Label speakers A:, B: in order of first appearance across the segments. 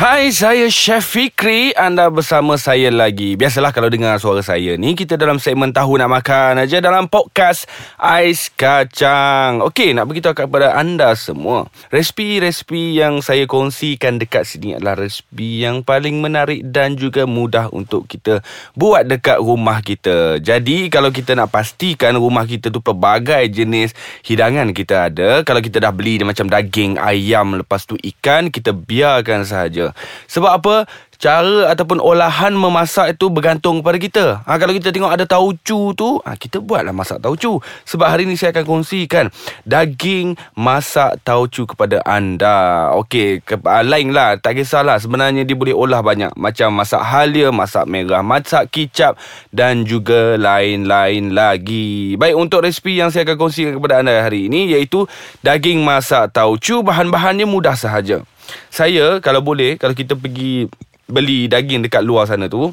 A: Hai, saya Chef Fikri. Anda bersama saya lagi. Biasalah kalau dengar suara saya ni, kita dalam segmen Tahu Nak Makan aja dalam podcast Ais Kacang. Okey, nak beritahu kepada anda semua. Resipi-resipi yang saya kongsikan dekat sini adalah resipi yang paling menarik dan juga mudah untuk kita buat dekat rumah kita. Jadi, kalau kita nak pastikan rumah kita tu pelbagai jenis hidangan kita ada. Kalau kita dah beli macam daging, ayam, lepas tu ikan, kita biarkan sahaja. Sebab apa? Cara ataupun olahan memasak itu bergantung kepada kita. Ha, kalau kita tengok ada taucu tu, ha, kita buatlah masak taucu. Sebab hari ini saya akan kongsikan daging masak taucu kepada anda. Okey, ke, uh, lain lah. Tak kisahlah. Sebenarnya dia boleh olah banyak. Macam masak halia, masak merah, masak kicap dan juga lain-lain lagi. Baik, untuk resipi yang saya akan kongsikan kepada anda hari ini iaitu daging masak taucu. Bahan-bahannya mudah sahaja. Saya kalau boleh Kalau kita pergi Beli daging dekat luar sana tu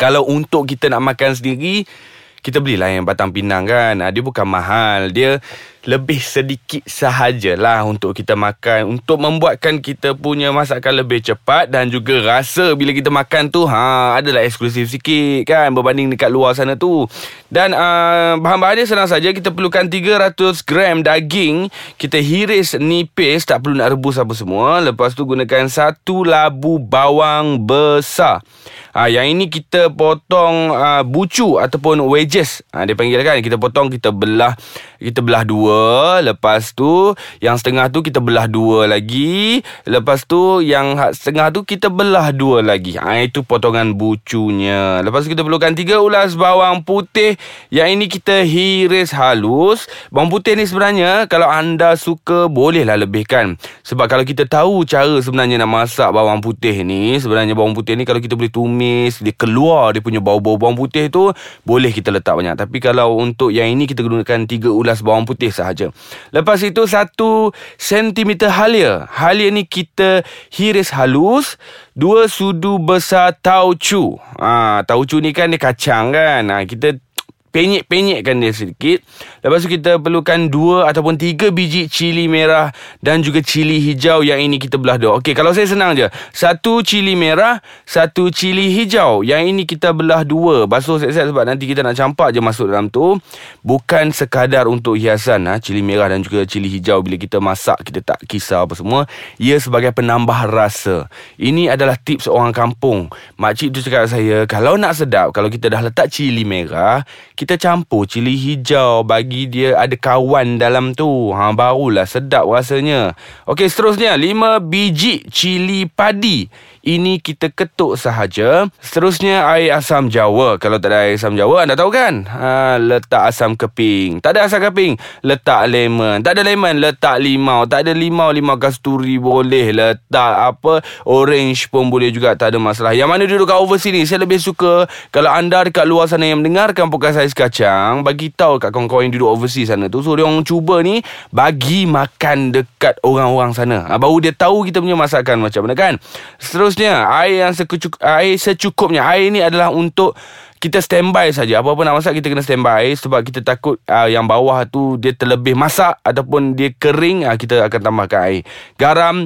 A: Kalau untuk kita nak makan sendiri kita belilah yang batang pinang kan. Ah, dia bukan mahal. Dia lebih sedikit sahajalah untuk kita makan. Untuk membuatkan kita punya masakan lebih cepat dan juga rasa bila kita makan tu ha adalah eksklusif sikit kan berbanding dekat luar sana tu. Dan uh, bahan-bahan dia senang saja. Kita perlukan 300 gram daging. Kita hiris nipis. Tak perlu nak rebus apa semua. Lepas tu gunakan satu labu bawang besar. Ha, yang ini kita potong uh, bucu ataupun wedges. Ha, dia panggil kan. Kita potong, kita belah. Kita belah dua. Lepas tu, yang setengah tu kita belah dua lagi. Lepas tu, yang setengah tu kita belah dua lagi. Ha, itu potongan bucunya. Lepas tu kita perlukan tiga ulas bawang putih. Yang ini kita hiris halus. Bawang putih ni sebenarnya, kalau anda suka, bolehlah lebihkan. Sebab kalau kita tahu cara sebenarnya nak masak bawang putih ni. Sebenarnya bawang putih ni kalau kita boleh tumis tumis Dia keluar dia punya bau-bau bawang putih tu Boleh kita letak banyak. Tapi kalau untuk yang ini Kita gunakan 3 ulas bawang putih sahaja. Lepas itu 1 cm halia. Halia ni kita hiris halus 2 sudu besar taucu ha, Taucu ni kan dia kacang kan? Ha, Kita penyek-penyekkan dia sedikit. Lepas tu kita perlukan dua ataupun tiga biji cili merah dan juga cili hijau yang ini kita belah dua. Okey, kalau saya senang je. Satu cili merah, satu cili hijau. Yang ini kita belah dua. Basuh siap-siap sebab nanti kita nak campak je masuk dalam tu. Bukan sekadar untuk hiasan ha, cili merah dan juga cili hijau bila kita masak kita tak kisah apa semua. Ia sebagai penambah rasa. Ini adalah tips orang kampung. Makcik tu cakap saya, kalau nak sedap, kalau kita dah letak cili merah, kita campur cili hijau bagi dia ada kawan dalam tu. Ha barulah sedap rasanya. Okey seterusnya. 5 biji cili padi. Ini kita ketuk sahaja. Seterusnya air asam jawa. Kalau tak ada air asam jawa Anda tahu kan? Ha, Letak asam keping. Tak ada asam keping Letak lemon. Tak ada lemon Letak limau. Tak ada limau Limau kasturi boleh. Letak apa Orange pun boleh juga. Tak ada masalah. Yang mana duduk kat overseas ni Saya lebih suka Kalau anda dekat luar sana Yang mendengarkan podcast Ais Kacang Bagi tahu kat kawan-kawan yang duduk overseas sana tu. So dia orang cuba ni Bagi makan dekat orang-orang sana. Ha, Baru dia tahu kita punya masakan Macam mana kan? Seterusnya air yang secukup, air secukupnya. Air ni adalah untuk kita standby saja. Apa-apa nak masak kita kena standby. Sebab kita takut uh, yang bawah tu dia terlebih masak ataupun dia kering uh, kita akan tambahkan air. Garam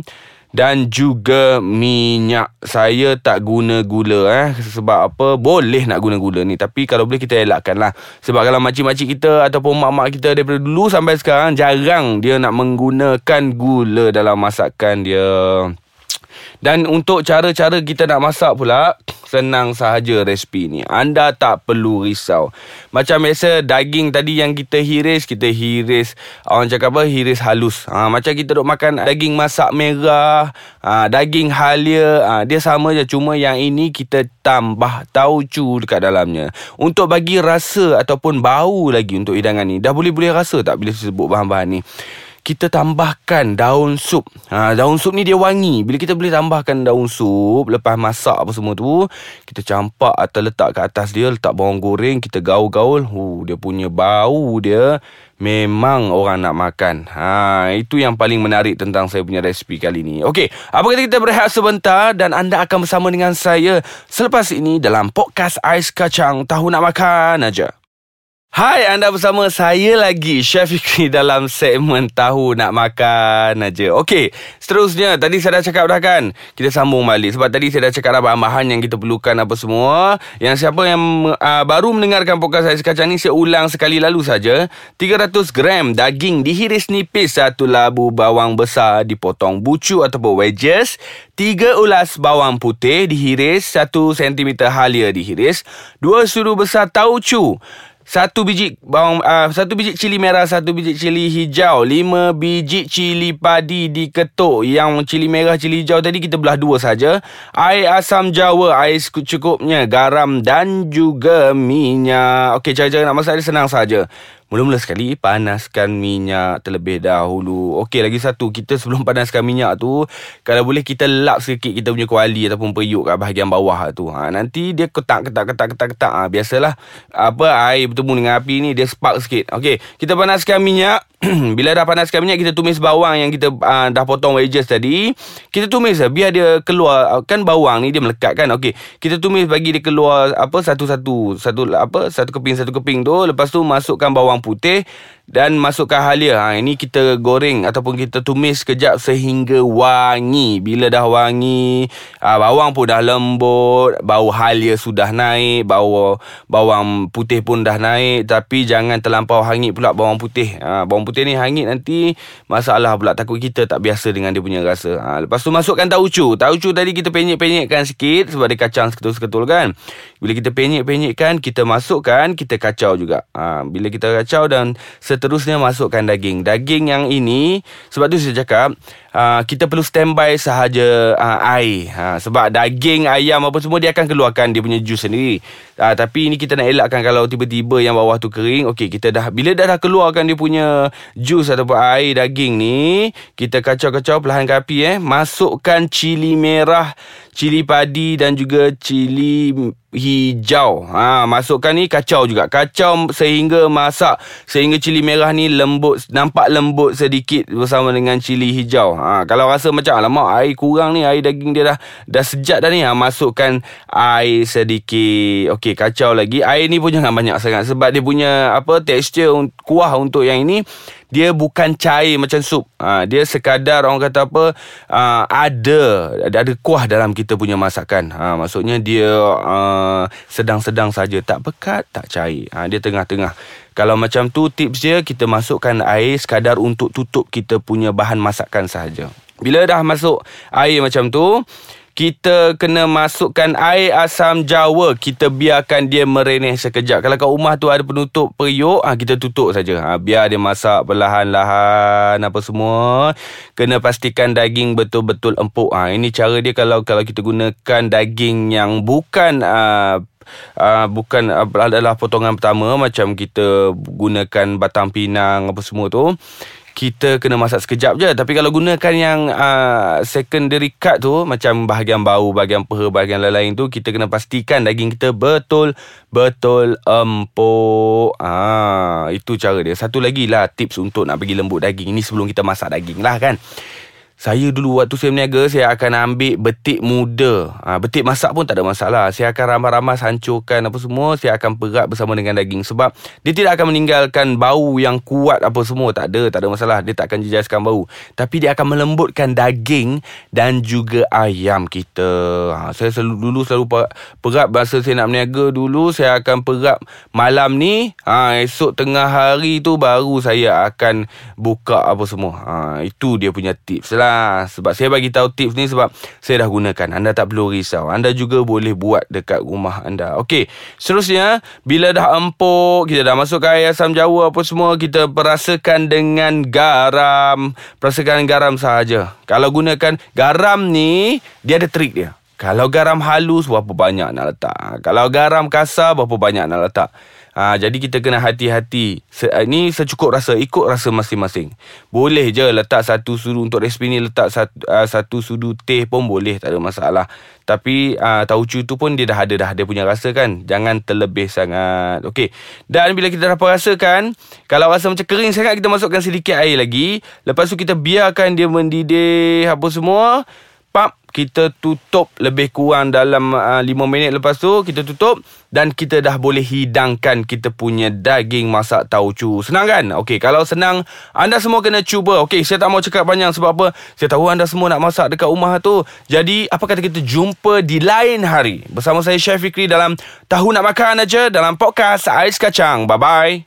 A: dan juga minyak saya tak guna gula eh. Sebab apa? Boleh nak guna gula ni tapi kalau boleh kita elakkan lah. Sebab kalau makcik-makcik kita ataupun mak-mak kita daripada dulu sampai sekarang jarang dia nak menggunakan gula dalam masakan dia dan untuk cara-cara kita nak masak pula Senang sahaja resipi ni. Anda tak perlu risau. Macam biasa daging tadi yang kita hiris Kita hiris Orang cakap apa Hiris halus. Ha, Macam kita duk makan daging masak merah ha, Daging halia ha, Dia sama je. Cuma yang ini kita tambah taucu dekat dalamnya. Untuk bagi rasa ataupun bau lagi untuk hidangan ni. Dah boleh-boleh rasa tak bila sebut bahan-bahan ni kita tambahkan daun sup. Ha, daun sup ni dia wangi. Bila kita boleh tambahkan daun sup lepas masak apa semua tu, kita campak atau letak ke atas dia, letak bawang goreng, kita gaul-gaul. Hu, dia punya bau dia memang orang nak makan. Ha, itu yang paling menarik tentang saya punya resipi kali ni. Okey, apa kata kita berehat sebentar dan anda akan bersama dengan saya selepas ini dalam podcast Ais Kacang Tahu Nak Makan aja. Hai, anda bersama saya lagi Chef Fikri dalam segmen Tahu Nak Makan aja. Okey, seterusnya tadi saya dah cakap dah kan. Kita sambung balik sebab tadi saya dah cakap dah bahan-bahan yang kita perlukan apa semua. Yang siapa yang uh, baru mendengarkan podcast saya sekacang ni saya ulang sekali lalu saja. 300 gram daging dihiris nipis, satu labu bawang besar dipotong bucu ataupun wedges, Tiga ulas bawang putih dihiris, satu sentimeter halia dihiris, dua sudu besar tauco satu biji bawang uh, satu biji cili merah, satu biji cili hijau, lima biji cili padi diketuk. Yang cili merah, cili hijau tadi kita belah dua saja. Air asam jawa, air secukupnya, garam dan juga minyak. Okey, cara-cara nak masak dia senang saja. Mula-mula sekali panaskan minyak terlebih dahulu. Okey lagi satu kita sebelum panaskan minyak tu kalau boleh kita lap sikit kita punya kuali ataupun periuk kat bahagian bawah tu. Ha nanti dia ketak ketak ketak ketak ketak. Ha biasalah apa air bertemu dengan api ni dia spark sikit. Okey kita panaskan minyak bila dah panaskan minyak kita tumis bawang yang kita uh, dah potong wedges tadi kita tumis lah biar dia keluar kan bawang ni dia melekat kan okey kita tumis bagi dia keluar apa satu-satu satu apa satu keping satu keping tu lepas tu masukkan bawang putih dan masukkan halia. Ha ini kita goreng ataupun kita tumis sekejap sehingga wangi. Bila dah wangi, ha, bawang pun dah lembut, bau halia sudah naik, bau bawang putih pun dah naik tapi jangan terlampau hangit pula bawang putih. Ha bawang putih ni hangit nanti masalah pula takut kita tak biasa dengan dia punya rasa. Ha lepas tu masukkan tauco. Tauco tadi kita penyek-penyekkan sikit sebab dia kacang seketul-seketul kan. Bila kita penyek-penyekkan, kita masukkan, kita kacau juga. Ha bila kita kacau dan seterusnya masukkan daging. Daging yang ini sebab tu saya cakap uh, kita perlu standby sahaja uh, air. Ha, sebab daging ayam apa semua dia akan keluarkan dia punya jus sendiri. Uh, tapi ini kita nak elakkan kalau tiba-tiba yang bawah tu kering. Okey, kita dah bila dah dah keluarkan dia punya jus ataupun air daging ni, kita kacau-kacau perlahan ke api eh. Masukkan cili merah, cili padi dan juga cili hijau. Ha, masukkan ni kacau juga. Kacau sehingga masak sehingga cili merah ni lembut nampak lembut sedikit bersama dengan cili hijau. Ha, kalau rasa macam alamak air kurang ni air daging dia dah dah sejat dah ni. Ha, masukkan air sedikit. Okey, kacau lagi. Air ni pun jangan banyak sangat sebab dia punya apa tekstur kuah untuk yang ini dia bukan cair macam sup. Ha, dia sekadar orang kata apa uh, ada ada kuah dalam kita punya masakan. Ha, maksudnya dia uh, sedang-sedang saja, tak pekat, tak cair. Ha, dia tengah-tengah. Kalau macam tu tips dia kita masukkan air sekadar untuk tutup kita punya bahan masakan sahaja. Bila dah masuk air macam tu, kita kena masukkan air asam jawa. Kita biarkan dia merenih sekejap. Kalau kat rumah tu ada penutup periuk ha, kita tutup saja. Ha, biar dia masak perlahan-lahan apa semua. Kena pastikan daging betul-betul empuk. Ha, ini cara dia kalau kalau kita gunakan daging yang bukan uh, Uh, bukan uh, adalah potongan pertama macam kita gunakan batang pinang apa semua tu kita kena masak sekejap je. Tapi kalau gunakan yang uh, secondary cut tu macam bahagian bau bahagian peha bahagian lain-lain tu kita kena pastikan daging kita betul betul empuk. Ah itu cara dia. Satu lagi lah tips untuk nak bagi lembut daging. Ini sebelum kita masak daging lah kan saya dulu waktu saya berniaga Saya akan ambil betik muda. Ha, Betik masak pun tak ada masalah. Saya akan ramas-ramas hancurkan apa semua Saya akan perat bersama dengan daging. Sebab dia tidak akan meninggalkan bau yang kuat apa semua. Tak ada, tak ada masalah. Dia tak akan jejaskan bau. Tapi dia akan melembutkan daging Dan juga ayam kita. Ha, Saya selalu, dulu selalu perat Masa saya nak berniaga. Dulu Saya akan perat malam ni ha, Esok tengah hari tu baru saya akan buka apa semua. Ha, Itu dia punya tips lah lah. Sebab saya bagi tahu tips ni sebab saya dah gunakan. Anda tak perlu risau. Anda juga boleh buat dekat rumah anda. Okey, seterusnya Bila dah empuk Kita dah masukkan air asam jawa apa semua Kita perasakan dengan garam. Perasakan garam sahaja. Kalau gunakan garam ni Dia ada trik dia. Kalau garam halus berapa banyak nak letak? Kalau garam kasar berapa banyak nak letak Ha, jadi kita kena hati-hati. Se- ini secukup rasa, ikut rasa masing-masing. Boleh je letak satu sudu untuk resipi ni letak satu, uh, satu sudu teh pun boleh, tak ada masalah. Tapi uh, taucu tu pun dia dah ada dah dia punya rasa kan. Jangan terlebih sangat. Okey. Dan bila kita dapat rasakan, kalau rasa macam kering sangat kita masukkan sedikit air lagi. Lepas tu kita biarkan dia mendidih apa semua. Pap Kita tutup lebih kurang dalam uh, 5 minit lepas tu Kita tutup Dan kita dah boleh hidangkan Kita punya daging masak tauco Senang kan? Okey, kalau senang Anda semua kena cuba. Okey, saya tak mau cakap panjang Sebab apa? Saya tahu anda semua nak masak dekat rumah tu. Jadi, apa kata kita? Jumpa di lain hari Bersama saya Chef Fikri dalam Tahu Nak Makan aja Dalam podcast Ais Kacang. Bye-bye